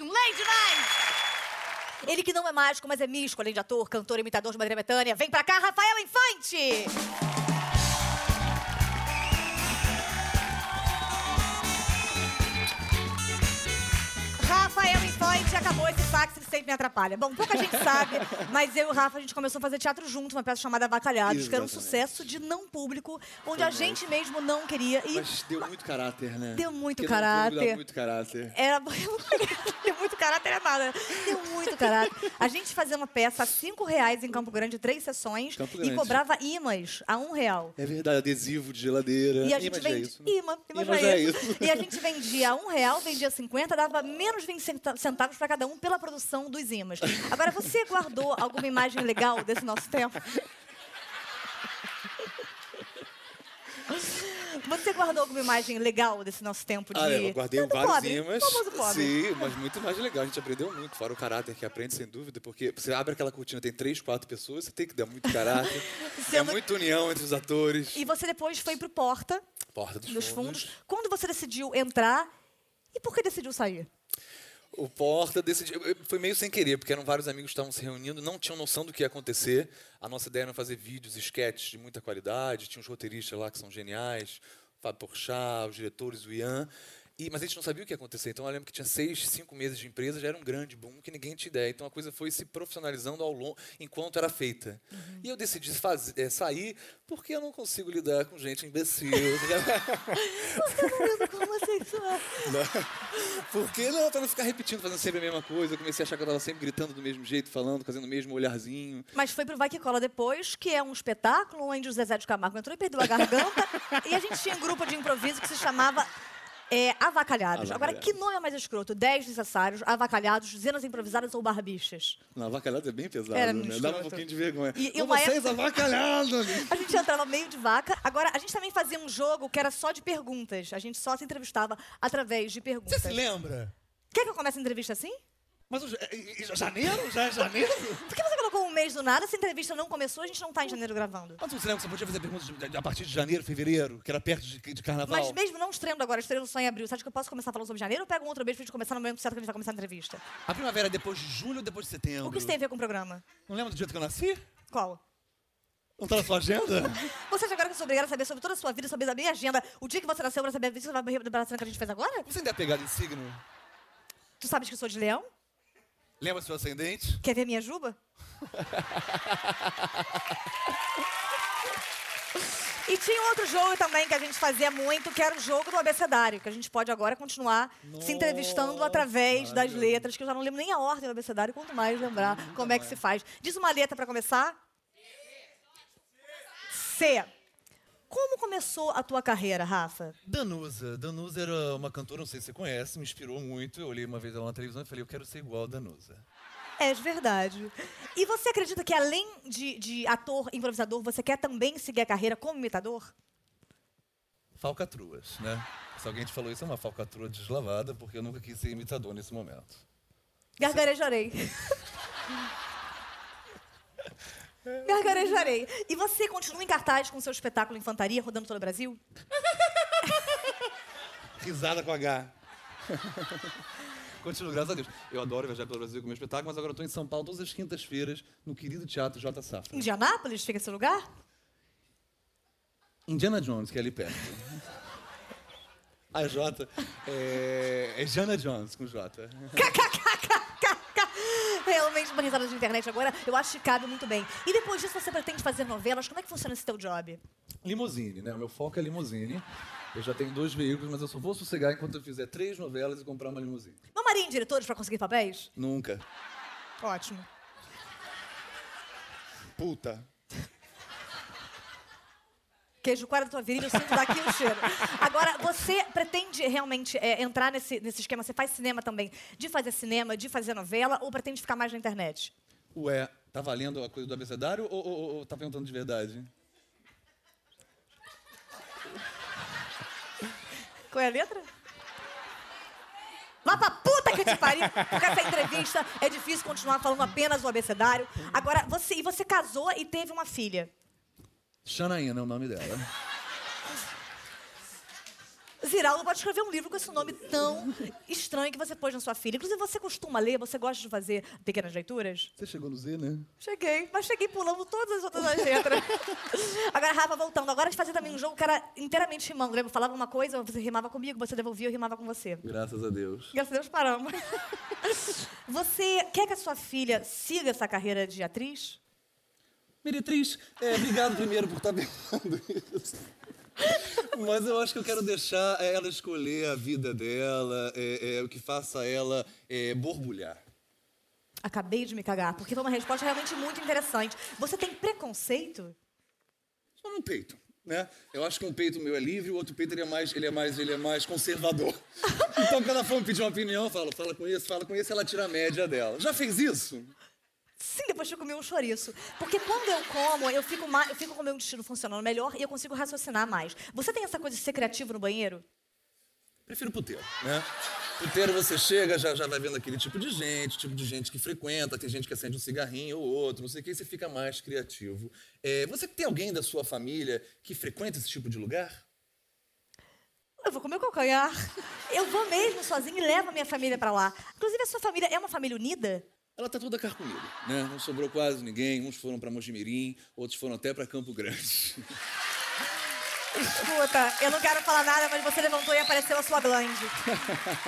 um Lady Night! Ele que não é mágico, mas é místico, além de ator, cantor, imitador de Maria Bethânia. Vem pra cá, Rafael Infante! Infante acabou esse fax, ele sempre me atrapalha. Bom, pouca gente sabe, mas eu e o Rafa, a gente começou a fazer teatro junto, uma peça chamada Avacalhados, que era um sucesso de não público, onde Foi a gente mesmo não queria. E Mas deu muito caráter, né? Deu muito Porque caráter. Dá muito caráter. Era deu muito caráter, é nada. Deu muito caráter. A gente fazia uma peça a cinco reais em Campo Grande, três sessões, e cobrava imãs a um real. É verdade, adesivo de geladeira. E a gente já é vendia. isso, né? Imã, imã Imã é é isso. isso. E a gente vendia a um real, vendia 50, dava menos 20 centa- centavos para cada um pela produção dos imãs. Agora, você guardou alguma imagem legal desse nosso tempo? Você guardou alguma imagem legal desse nosso tempo de. Ah, eu guardei vários pobre, imãs. famoso pobre. Sim, mas muito mais legal. A gente aprendeu muito, fora o caráter que aprende, sem dúvida, porque você abre aquela cortina, tem três, quatro pessoas, você tem que dar muito caráter. é Sendo- muita união entre os atores. E você depois foi pro Porta, Porta dos, dos fundos. fundos. Quando você decidiu entrar e por que decidiu sair? O Porta decidiu. Foi meio sem querer, porque eram vários amigos que estavam se reunindo, não tinham noção do que ia acontecer. A nossa ideia era fazer vídeos, sketches de muita qualidade. Tinha os roteiristas lá que são geniais, o Fábio Porchat, os diretores, o Ian. E, mas a gente não sabia o que ia acontecer. Então eu lembro que tinha seis, cinco meses de empresa, já era um grande boom que ninguém tinha ideia. Então a coisa foi se profissionalizando ao longo, enquanto era feita. E eu decidi fazer, eh, sair porque eu não consigo lidar com gente imbecil. Como homossexual. Por que não? Pra não ficar repetindo, fazendo sempre a mesma coisa. Eu comecei a achar que eu tava sempre gritando do mesmo jeito, falando, fazendo o mesmo olharzinho. Mas foi pro Vai Que Cola depois, que é um espetáculo onde o Zezé de Camargo entrou e perdeu a garganta. e a gente tinha um grupo de improviso que se chamava é, Avacalhados. Agora, Avacalhados. que nome é mais escroto? Dez necessários, avacalhados, zenas improvisadas ou barbichas? Não, avacalhado é bem pesado, Era né? muito Dá um escroto. pouquinho de vergonha. E- e vocês, avacalhados! A gente entrava meio de vaca. Agora, a gente também fazia um jogo que era só de perguntas. A gente só se entrevistava através de perguntas. Você se lembra? Quer que eu comece a entrevista assim? Mas o, ja- e- e- janeiro? Já é janeiro? Por que você colocou um mês do nada? Se a entrevista não começou, a gente não tá em janeiro gravando. Mas você lembra que você podia fazer perguntas de- a partir de janeiro, fevereiro, que era perto de, de carnaval? Mas mesmo não estreando agora, estreando só em abril, você acha que eu posso começar falando sobre janeiro ou pego um outro mês pra gente começar no momento certo que a gente vai começar a entrevista? A primavera é depois de julho ou depois de setembro? O que isso tem a ver com o programa? Não lembra do dia que eu nasci? Qual? Não tá na sua agenda? Você acha agora que eu sou obrigada a saber sobre toda a sua vida, sobre a minha agenda, o dia que você nasceu pra saber a vida, você vai lembrar a cena que a gente fez agora? Você ainda é pegado em signo? Tu sabes que eu sou de leão? Lembra seu ascendente? Quer ver minha juba? E tinha um outro jogo também que a gente fazia muito, que era o jogo do abecedário, que a gente pode agora continuar se entrevistando através das letras, que eu já não lembro nem a ordem do abecedário, quanto mais lembrar como é que se faz. Diz uma letra pra começar. C. Como começou a tua carreira, Rafa? Danusa. Danusa era uma cantora, não sei se você conhece, me inspirou muito. Eu olhei uma vez ela na televisão e falei, eu quero ser igual a Danusa. É de verdade. E você acredita que além de, de ator, improvisador, você quer também seguir a carreira como imitador? Falcatruas, né? Se alguém te falou isso, é uma falcatrua deslavada, porque eu nunca quis ser imitador nesse momento. Gargarejarei. Gargarejarei. E você continua em cartaz com seu espetáculo Infantaria rodando todo o Brasil? Risada com H. Continuo, graças a Deus. Eu adoro viajar pelo Brasil com meu espetáculo, mas agora eu estou em São Paulo todas as quintas-feiras, no querido Teatro J. Safra. Indianápolis fica esse lugar? Indiana Jones, que é ali perto. A J é, é Jana Jones com J. Realmente uma risada de internet agora, eu acho que cabe muito bem. E depois disso você pretende fazer novelas? Como é que funciona esse teu job? Limousine, né? O meu foco é limousine. Eu já tenho dois veículos, mas eu só vou sossegar enquanto eu fizer três novelas e comprar uma limousine. Não maria em diretores pra conseguir papéis? Nunca. Ótimo. Puta. Queijo coalho da tua virilha, eu sinto daqui o cheiro. Agora, você pretende realmente é, entrar nesse, nesse esquema? Você faz cinema também, de fazer cinema, de fazer novela, ou pretende ficar mais na internet? Ué, tá valendo a coisa do abecedário ou, ou, ou tá perguntando de verdade? Qual é a letra? Vá pra puta que te pariu! Porque essa entrevista é difícil continuar falando apenas o abecedário. Agora, você, e você casou e teve uma filha. Xanaína é o nome dela. Ziraldo pode escrever um livro com esse nome tão estranho que você pôs na sua filha. Inclusive, você costuma ler? Você gosta de fazer pequenas leituras? Você chegou no Z, né? Cheguei, mas cheguei pulando todas as outras letras. Agora, Rafa, voltando. Agora a gente fazia também um jogo que era inteiramente rimando. Lembra? Eu falava uma coisa, você rimava comigo, você devolvia, eu rimava com você. Graças a Deus. Graças a Deus, paramos. Você quer que a sua filha siga essa carreira de atriz? Meretriz, é, obrigado primeiro por estar pensando isso. Mas eu acho que eu quero deixar ela escolher a vida dela, é, é, o que faça ela é, borbulhar. Acabei de me cagar, porque foi uma resposta realmente muito interessante. Você tem preconceito? Só no peito, né? Eu acho que um peito meu é livre, o outro peito ele é mais, ele é mais, ele é mais conservador. Então, quando ela for me pedir uma opinião, eu falo, fala com isso, fala com isso, ela tira a média dela. Já fez isso? Depois que eu comi um chouriço. Porque quando eu como, eu fico, mais, eu fico com o meu intestino funcionando melhor e eu consigo raciocinar mais. Você tem essa coisa de ser criativo no banheiro? Prefiro puteiro, né? Puteiro você chega, já, já vai vendo aquele tipo de gente, tipo de gente que frequenta, tem gente que acende um cigarrinho ou outro, não sei o que, você fica mais criativo. É, você tem alguém da sua família que frequenta esse tipo de lugar? Eu vou comer o calcanhar. Eu vou mesmo sozinha e levo a minha família pra lá. Inclusive, a sua família é uma família unida? Ela tá toda carcomida, né? Não sobrou quase ninguém. Uns foram para Mojimirim, outros foram até para Campo Grande. Escuta, eu não quero falar nada, mas você levantou e apareceu a sua glande.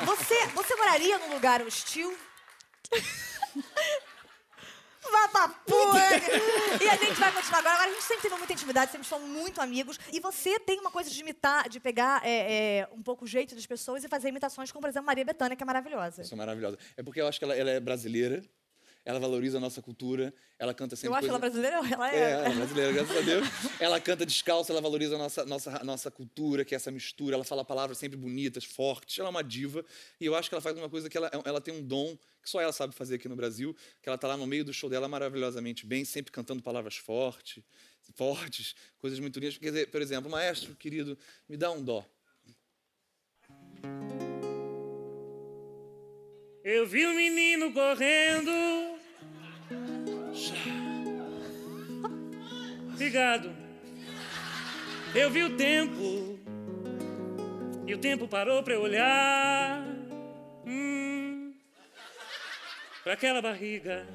Você, você moraria num lugar hostil? Vá pra porra! E a gente vai continuar agora. Agora a gente sempre teve muita intimidade, sempre fomos muito amigos. E você tem uma coisa de imitar, de pegar é, é, um pouco o jeito das pessoas e fazer imitações, como, por exemplo, Maria Bethânia, que é maravilhosa. Isso é maravilhosa. É porque eu acho que ela, ela é brasileira, ela valoriza a nossa cultura, ela canta sempre Eu acho coisa... ela brasileira, ela é. É, ela é brasileira, graças a Deus. Ela canta descalça, ela valoriza a nossa, nossa, nossa cultura, que é essa mistura. Ela fala palavras sempre bonitas, fortes. Ela é uma diva. E eu acho que ela faz uma coisa que ela, ela tem um dom que só ela sabe fazer aqui no Brasil, que ela tá lá no meio do show dela maravilhosamente bem, sempre cantando palavras fortes, fortes, coisas muito lindas. Quer dizer, por exemplo, maestro, querido, me dá um dó. Eu vi um menino correndo. Obrigado. Eu vi o tempo. E o tempo parou pra eu olhar. Hum, pra aquela barriga.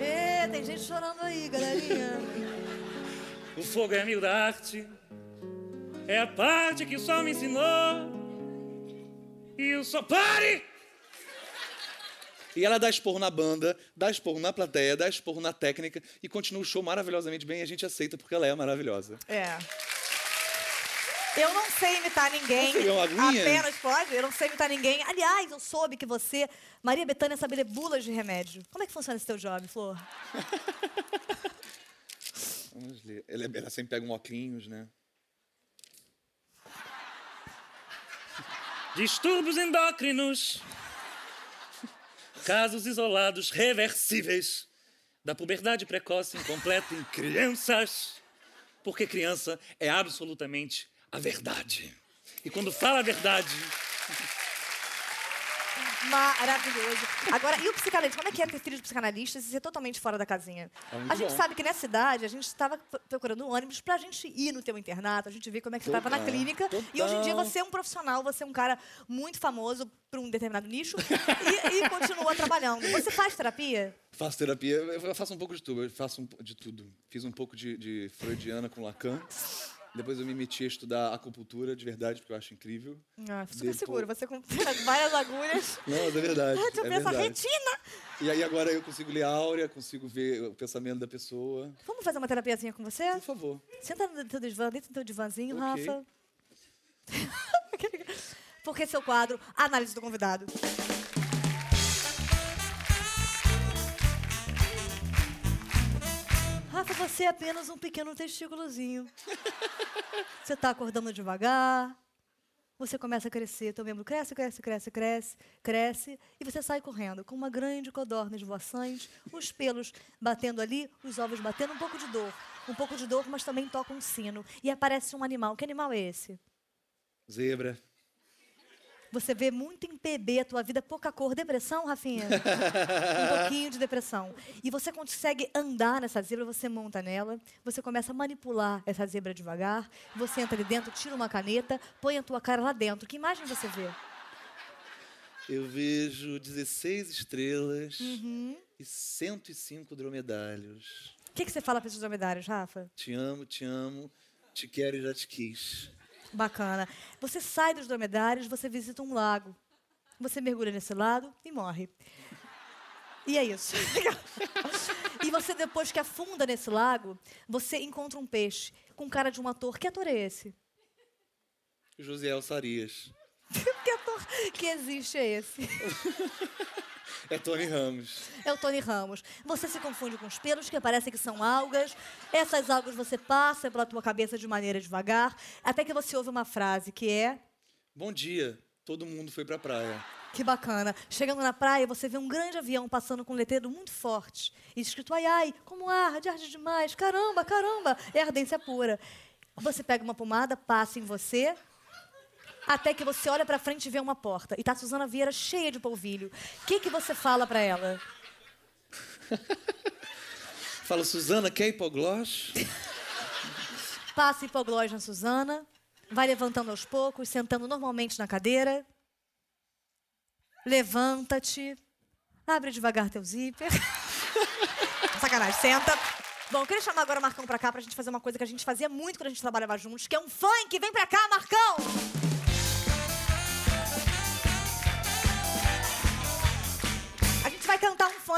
Ê, tem gente chorando aí, galerinha. O fogo é amigo da arte. É a parte que o sol me ensinou. E o sol. Pare! E ela dá esporro na banda, dá esporro na plateia, dá esporro na técnica e continua o show maravilhosamente bem e a gente aceita porque ela é maravilhosa. É. Eu não sei imitar ninguém. Você viu uma aguinha? Apenas pode. Eu não sei imitar ninguém. Aliás, eu soube que você, Maria Bethânia, sabe ler bulas de remédio. Como é que funciona esse teu job, Flor? Vamos ler. Ela, ela sempre pega um óculos, né? Distúrbios endócrinos. Casos isolados reversíveis da puberdade precoce incompleta em crianças. Porque criança é absolutamente a verdade. E quando fala a verdade, Maravilhoso. Agora, e o psicanalista? Como é que é ter filho de psicanalista e ser totalmente fora da casinha? É a gente bom. sabe que nessa idade a gente estava procurando um ônibus pra gente ir no teu internato, a gente ver como é que você estava na Total, clínica. E hoje em dia total. você é um profissional, você é um cara muito famoso para um determinado nicho e, e continua trabalhando. Você faz terapia? Faço terapia, eu faço um pouco de tudo, eu faço um de tudo. Fiz um pouco de, de freudiana com Lacan. Depois eu me meti a estudar acupuntura de verdade, porque eu acho incrível. Ah, super Depois- seguro. Você com várias agulhas. Não, é verdade. Ah, eu é essa retina. E aí agora eu consigo ler a áurea, consigo ver o pensamento da pessoa. Vamos fazer uma terapiazinha com você? Por favor. Senta no teu divã, dentro do teu divãzinho, Ok. Rafa. Porque seu quadro, análise do convidado. Rafa, você é apenas um pequeno testículozinho. Você tá acordando devagar. Você começa a crescer, teu membro cresce, cresce, cresce, cresce, cresce, e você sai correndo com uma grande codorna esvoaçante, os pelos batendo ali, os ovos batendo, um pouco de dor. Um pouco de dor, mas também toca um sino. E aparece um animal. Que animal é esse? Zebra. Você vê muito em PB a tua vida, pouca cor. Depressão, Rafinha? um pouquinho de depressão. E você consegue andar nessa zebra, você monta nela, você começa a manipular essa zebra devagar, você entra ali dentro, tira uma caneta, põe a tua cara lá dentro. Que imagem você vê? Eu vejo 16 estrelas Uhum. e 105 dromedários. O que, que você fala para esses dromedários, Rafa? Te amo, te amo, te quero e já te quis. Bacana. Você sai dos dromedários, você visita um lago. Você mergulha nesse lago e morre. E é isso. e você, depois que afunda nesse lago, você encontra um peixe com cara de um ator. Que ator é esse? Josiel Sarias. que ator que existe é esse? É Tony Ramos. É o Tony Ramos. Você se confunde com os pelos que parecem que são algas. Essas algas você passa pela tua cabeça de maneira devagar, até que você ouve uma frase que é Bom dia, todo mundo foi pra praia. Que bacana. Chegando na praia, você vê um grande avião passando com um letreiro muito forte. E escrito, ai, ai, como arde, arde demais. Caramba, caramba. É ardência pura. Você pega uma pomada, passa em você, até que você olha pra frente e vê uma porta. E tá a Suzana Vieira cheia de polvilho. O que, que você fala pra ela? Fala, Suzana, quer hipoglós? Passa hipoglós na Suzana, vai levantando aos poucos, sentando normalmente na cadeira. Levanta-te, abre devagar teu zíper. Sacanagem, senta. Bom, eu queria chamar agora o Marcão pra cá pra gente fazer uma coisa que a gente fazia muito quando a gente trabalhava juntos, que é um funk. Vem pra cá, Marcão!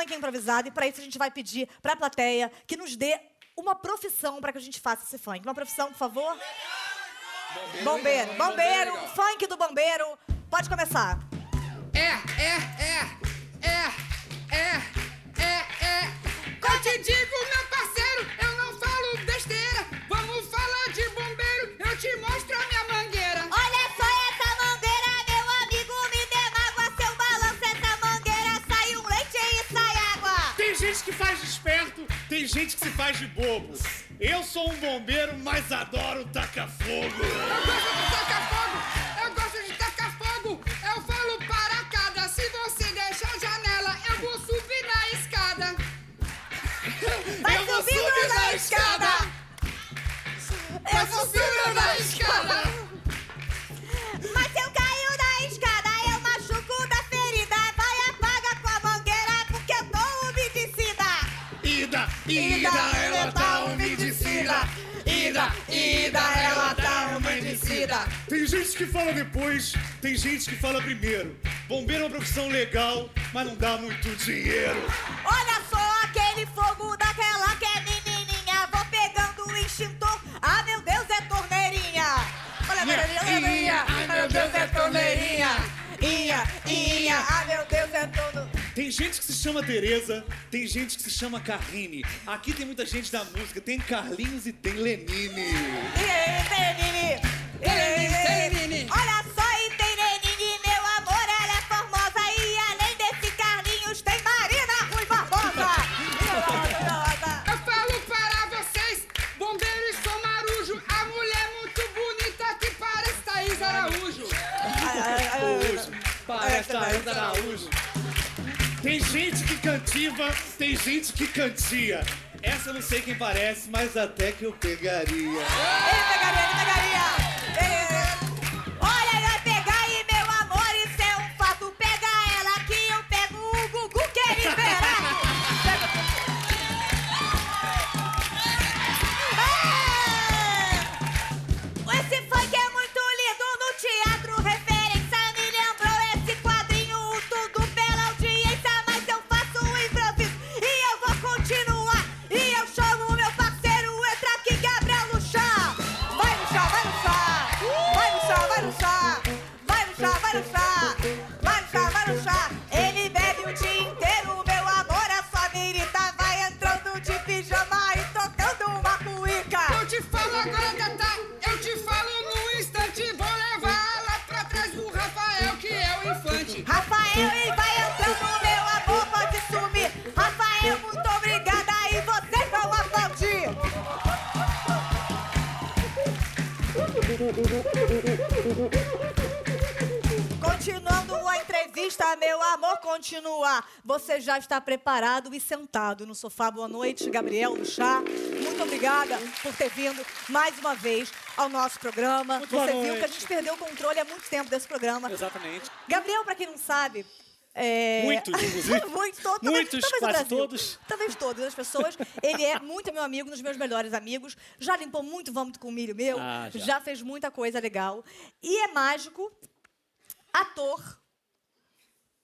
Funk improvisado e pra isso a gente vai pedir pra plateia que nos dê uma profissão pra que a gente faça esse funk. Uma profissão, por favor? Bombeiro. Bombeiro, o funk do bombeiro. Pode começar. É, é, é, é, é, é, é. Eu te digo, meu faz de bobo. Eu sou um bombeiro, mas adoro tacar fogo. Eu gosto de tacar fogo, que fala depois, tem gente que fala primeiro. Bombeiro é uma profissão legal, mas não dá muito dinheiro. Olha só aquele fogo daquela que é menininha. Vou pegando o extintor. Ah, meu Deus, é torneirinha. Olha a torneirinha, olha a torneirinha. Ai, meu Deus, é torneirinha. Inha, inha. Ah, meu Deus, é todo. Tem gente que se chama Tereza, tem gente que se chama Carline. Aqui tem muita gente da música, tem Carlinhos e tem Lenine. E aí, tem Araújo. Tem gente que cantiva, tem gente que cantia. Essa eu não sei quem parece, mas até que eu pegaria. Ele pegaria, ele pegaria. Continuando a entrevista, meu amor, continua. Você já está preparado e sentado no sofá. Boa noite, Gabriel do Chá. Muito obrigada por ter vindo mais uma vez ao nosso programa. Muito Você viu que a gente perdeu o controle há muito tempo desse programa. Exatamente. Gabriel, pra quem não sabe. É... Muitos, inclusive. Muitos, to- talvez- Muitos, talvez quase Brasil. todos. Talvez todas as pessoas. Ele é muito meu amigo, um dos meus melhores amigos. Já limpou muito vômito com milho meu. Ah, já. já fez muita coisa legal. E é mágico, ator,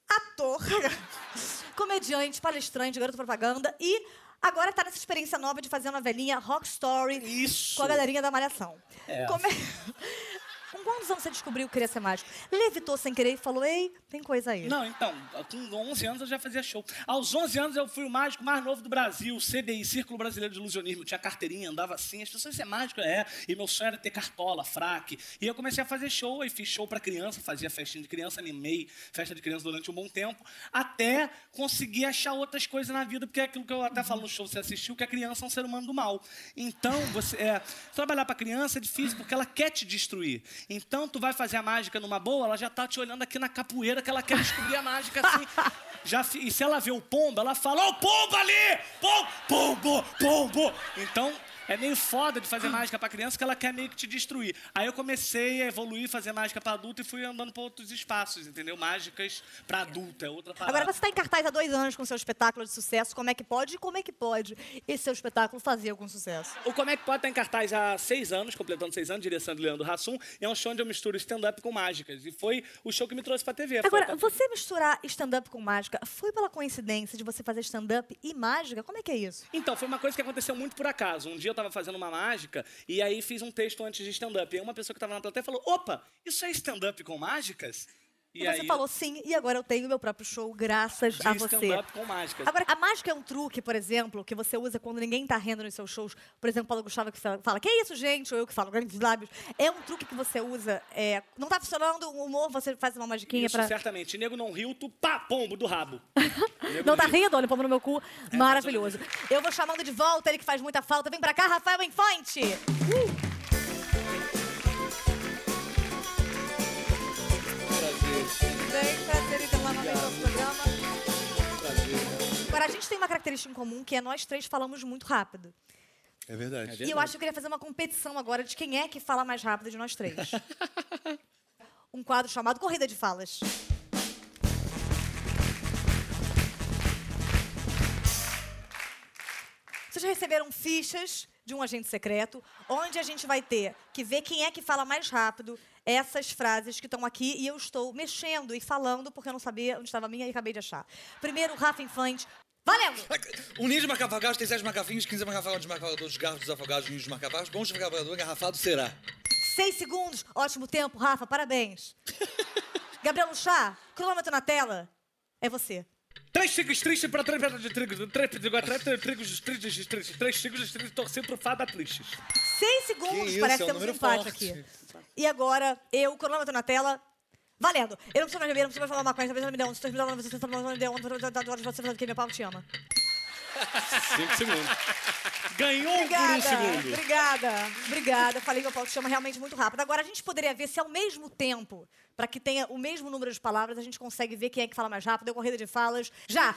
ator, comediante, palestrante, garoto propaganda e agora tá nessa experiência nova de fazer uma velhinha rock story Isso. com a galerinha da Malhação. É. Como é- Com quantos anos você descobriu que queria ser mágico? Levitou sem querer e falou, ei, tem coisa aí. Não, então, com 11 anos eu já fazia show. Aos 11 anos eu fui o mágico mais novo do Brasil, CBI, Círculo Brasileiro de Ilusionismo. Eu tinha carteirinha, andava assim. As pessoas, você é mágico? É. E meu sonho era ter cartola, fraque. E eu comecei a fazer show, aí fiz show pra criança, fazia festinha de criança, animei festa de criança durante um bom tempo, até conseguir achar outras coisas na vida, porque é aquilo que eu até falo no show, você assistiu, que a criança é um ser humano do mal. Então, você é, trabalhar pra criança é difícil, porque ela quer te destruir. Então, tu vai fazer a mágica numa boa, ela já tá te olhando aqui na capoeira, que ela quer descobrir a mágica assim. Já, e se ela vê o pombo, ela fala, ô pombo ali! Pombo, pombo, pombo! Então, é meio foda de fazer mágica pra criança que ela quer meio que te destruir. Aí eu comecei a evoluir, fazer mágica pra adulto e fui andando pra outros espaços, entendeu? Mágicas pra adulto, é outra parada. Agora você está em cartaz há dois anos com seu espetáculo de sucesso. Como é que pode e como é que pode esse seu espetáculo fazer algum sucesso? O Como é que pode estar em cartaz há seis anos, completando seis anos, direção de Leandro Hassum, e é um show onde eu misturo stand-up com mágicas. E foi o show que me trouxe pra TV. Agora, a- você misturar stand-up com mágica, foi pela coincidência de você fazer stand-up e mágica? Como é que é isso? Então, foi uma coisa que aconteceu muito por acaso. Um dia eu tava fazendo uma mágica e aí fiz um texto antes de stand-up. E aí uma pessoa que tava na plateia falou: opa, isso é stand-up com mágicas? E você falou sim, e agora eu tenho meu próprio show, graças de a você. com mágicas. Agora, a mágica é um truque, por exemplo, que você usa quando ninguém tá rindo nos seus shows. Por exemplo, Paulo Gustavo que fala, que isso, gente? Ou eu que falo, grandes lábios. É um truque que você usa. é, não tá funcionando o humor, você faz uma magiquinha Isso, pra. certamente. Nego não riu, tu pá, pombo do rabo. Não tá rindo? Olha, pombo no meu cu. Maravilhoso. Eu vou chamando de volta ele que faz muita falta. Vem pra cá, Rafael Infante. Uh! Agora, a gente tem uma característica em comum, que é nós três falamos muito rápido. É verdade. E eu acho que eu queria fazer uma competição agora de quem é que fala mais rápido de nós três. um quadro chamado Corrida de Falas. Vocês receberam fichas de um agente secreto, onde a gente vai ter que ver quem é que fala mais rápido essas frases que estão aqui e eu estou mexendo e falando porque eu não sabia onde estava a minha e acabei de achar. Primeiro, Rafa Infante. Valendo! Um ninho de marcafagados tem sete marcafinhos, 15 marcafados, marcadores, garfos desafogados, ninhos de marcafados, bons de marcador, engarrafado será. Seis segundos. Ótimo tempo, Rafa. Parabéns. Gabriel Chá, cronômetro na tela. É você. Três tigres tristes para três pedras de trigo. Três trigos, três trigos tristes, tristes. Três tigres tristes torcendo pro fada tristes. Seis segundos. Que isso, Parece é um que temos um número empate aqui. E agora, eu, cronômetro na tela. Valendo. Eu não preciso mais beber, não preciso mais falar uma coisa. Talvez não me dê um. Você me dá um. Você me dê um. Você sabe que meu pau te ama. Cinco segundos. Ganhou por um Obrigada, segundo. obrigada, obrigada. Falei que meu pau te chama realmente muito rápido. Agora, a gente poderia ver se ao mesmo tempo, para que tenha o mesmo número de palavras, a gente consegue ver quem é que fala mais rápido. Deu corrida de falas. Já!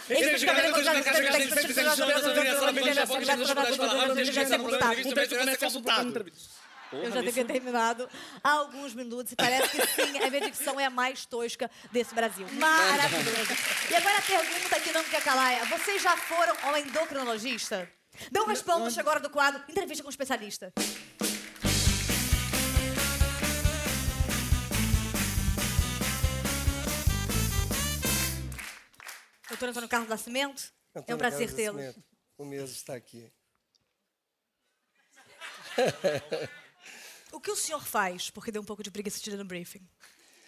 Eu já devia ter terminado há alguns minutos e parece que sim, a minha dicção é a mais tosca desse Brasil. Maravilhoso. E agora a pergunta que não quer calar é: vocês já foram ao endocrinologista? Não respondam, chegou a hora do quadro Entrevista com o especialista. Doutor Antônio Carlos Nascimento, é um Antônio prazer Carlos tê-lo. Nascimento, O mesmo está aqui. O que o senhor faz? Porque deu um pouco de preguiça de ir no briefing.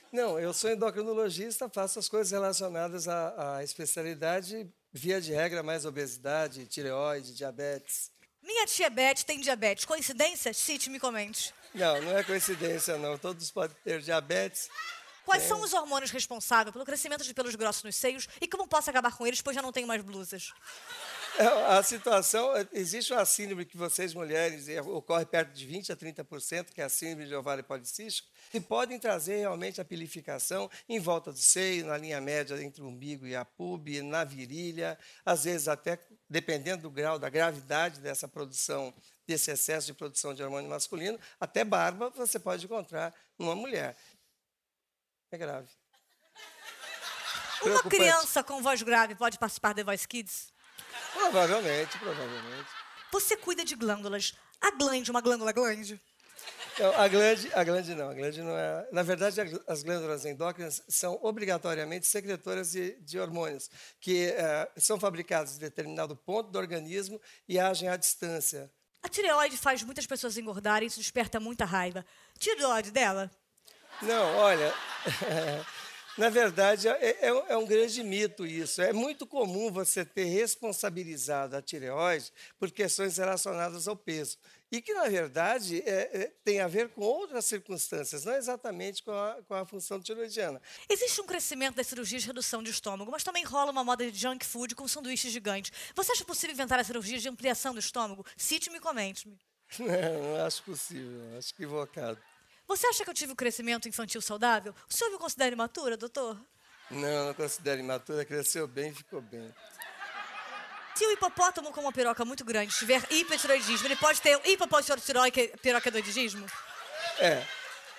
Não, eu sou endocrinologista, faço as coisas relacionadas à, à especialidade, via de regra, mais obesidade, tireoide, diabetes. Minha tia Beth tem diabetes. Coincidência? Cite, me comente. Não, não é coincidência, não. Todos podem ter diabetes. Quais são os hormônios responsáveis pelo crescimento de pelos grossos nos seios e como posso acabar com eles, pois já não tenho mais blusas? É, A situação, existe uma síndrome que vocês mulheres, eh, ocorre perto de 20 a 30%, que é a síndrome de ovário policístico, que podem trazer realmente a pilificação em volta do seio, na linha média entre o umbigo e a pube, na virilha, às vezes até, dependendo do grau, da gravidade dessa produção, desse excesso de produção de hormônio masculino, até barba você pode encontrar numa mulher. É grave. Uma criança com voz grave pode participar The Voice Kids? Provavelmente, provavelmente. Você cuida de glândulas. A glande, uma glândula glande? Não, a glande, a glande não, a glande não é. Na verdade, as glândulas endócrinas são obrigatoriamente secretoras de, de hormônios, que eh, são fabricados em determinado ponto do organismo e agem à distância. A tireoide faz muitas pessoas engordarem e isso desperta muita raiva. Tireoide dela? Não, olha, na verdade é, é um- é um grande mito isso. É muito comum você ter responsabilizado a tireoide por questões relacionadas ao peso. E que, na verdade, é- é- tem a ver com outras circunstâncias, não exatamente com a, com a função tiroidiana. Existe um crescimento das cirurgias de redução de estômago, mas também rola uma moda de junk food com sanduíches gigantes. Você acha possível inventar a cirurgia de ampliação do estômago? Cite-me e comente-me. Não, não acho possível, acho equivocado. Você acha que eu tive um crescimento infantil saudável? O senhor me considera imatura, doutor? Não, não considero imatura, cresceu bem, ficou bem. Se o hipopótamo com uma piroca muito grande tiver hipertiroidismo, ele pode ter hipopotiroideismo? É,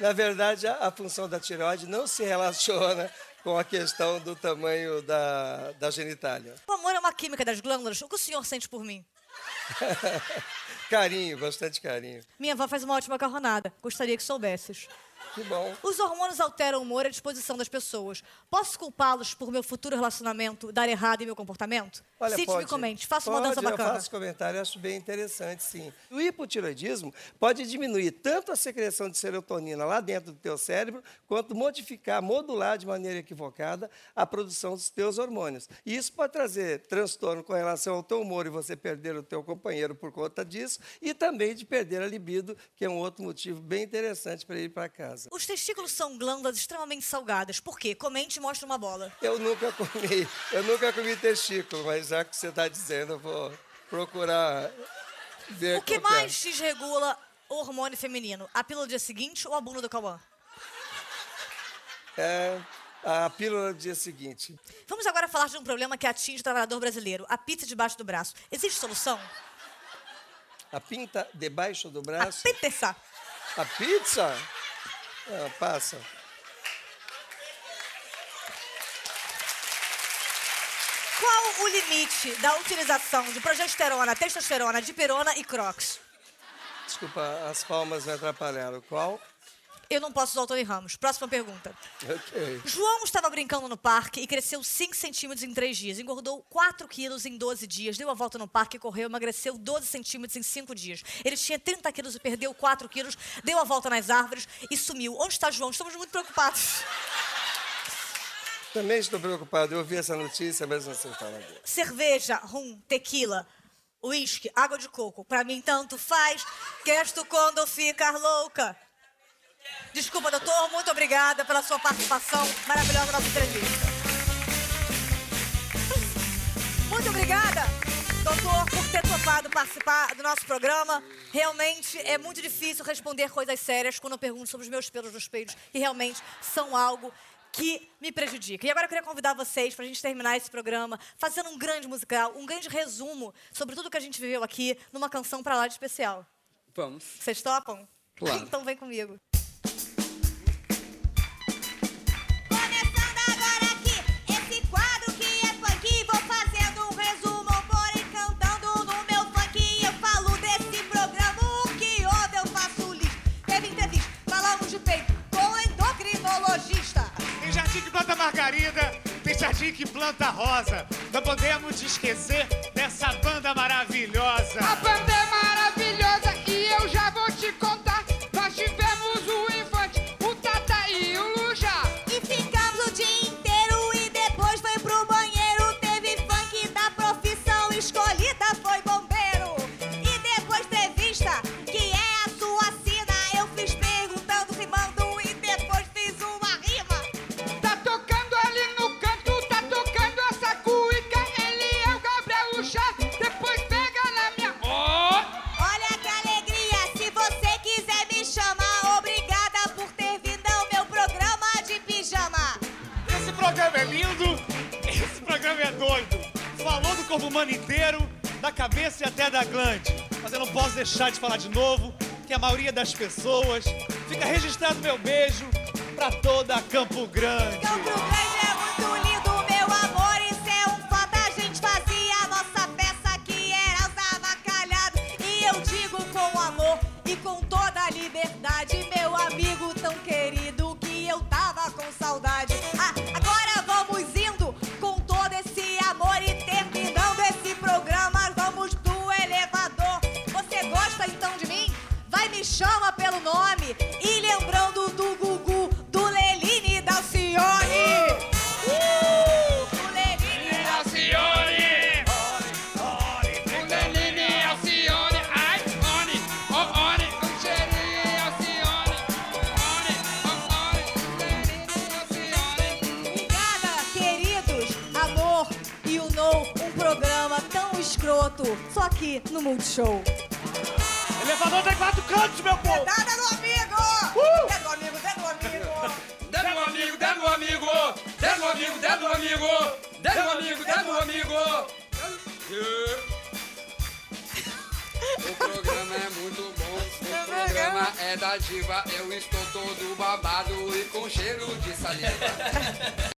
na verdade, a, a função da tireoide não se relaciona com a questão do tamanho da, da genitália. O amor é uma química das glândulas. O que o senhor sente por mim? Carinho, bastante carinho. Minha avó faz uma ótima macarronada. Gostaria que soubesses. Que bom. Os hormônios alteram o humor e a disposição das pessoas. Posso culpá-los por meu futuro relacionamento dar errado em meu comportamento? Olha, Cite-me pode, e comente. Faça uma dança bacana. Eu faço comentário, acho bem interessante, sim. O hipotiroidismo pode diminuir tanto a secreção de serotonina lá dentro do teu cérebro, quanto modificar, modular de maneira equivocada a produção dos teus hormônios. E isso pode trazer transtorno com relação ao teu humor e você perder o teu companheiro por conta disso, e também de perder a libido, que é um outro motivo bem interessante para ir para casa. Os testículos são glândulas extremamente salgadas. Por quê? Comente e mostre uma bola. Eu nunca comi, eu nunca comi testículo, mas já que você está dizendo, eu vou procurar ver O que é. mais desregula o hormônio feminino? A pílula do dia seguinte ou a bunda do Cauã? É a pílula do dia seguinte. Vamos agora falar de um problema que atinge o trabalhador brasileiro. A pizza debaixo do braço. Existe solução? A pinta debaixo do A braço. pizza. A pizza? Ah, passa. Qual o limite da utilização de progesterona, testosterona, dipirona e crocs? Desculpa, as palmas me atrapalharam. Qual? Eu não posso usar o Tony Ramos. Próxima pergunta. Ok. João estava brincando no parque e cresceu 5 centímetros em 3 dias. Engordou 4 quilos em 12 dias. Deu a volta no parque, correu, emagreceu 12 centímetros em 5 dias. Ele tinha 30 quilos e perdeu 4 quilos. Deu a volta nas árvores e sumiu. Onde está João? Estamos muito preocupados. Também estou preocupado. Eu ouvi essa notícia, mas não sei falar dele. Cerveja, rum, tequila, uísque, água de coco. Pra mim tanto faz. Gesto quando ficar louca. Desculpa, doutor. Muito obrigada pela sua participação maravilhosa na nossa entrevista. Muito obrigada, doutor, por ter topado participar do nosso programa. Realmente é muito difícil responder coisas sérias quando eu pergunto sobre os meus pelos nos peitos. E realmente são algo que me prejudica. E agora eu queria convidar vocês para a gente terminar esse programa fazendo um grande musical, um grande resumo sobre tudo que a gente viveu aqui numa canção para lá de especial. Vamos. Vocês topam? Claro. Então vem comigo. Que planta rosa. Não podemos esquecer corpo humano inteiro, da cabeça e até da glande. Mas eu não posso deixar de falar de novo que a maioria das pessoas fica registrado meu beijo pra toda Campo Grande. Campo Grande aqui no Multishow. Elevador tem quatro cantos, meu povo! Nada no amigo! Dedo no amigo, dedo no amigo! Dedo no amigo, dedo no amigo! Dedo no amigo, dedo no amigo! Dedo no amigo, dedo no amigo! O programa é muito bom, o programa é da diva. Eu estou todo babado e com cheiro de saliva.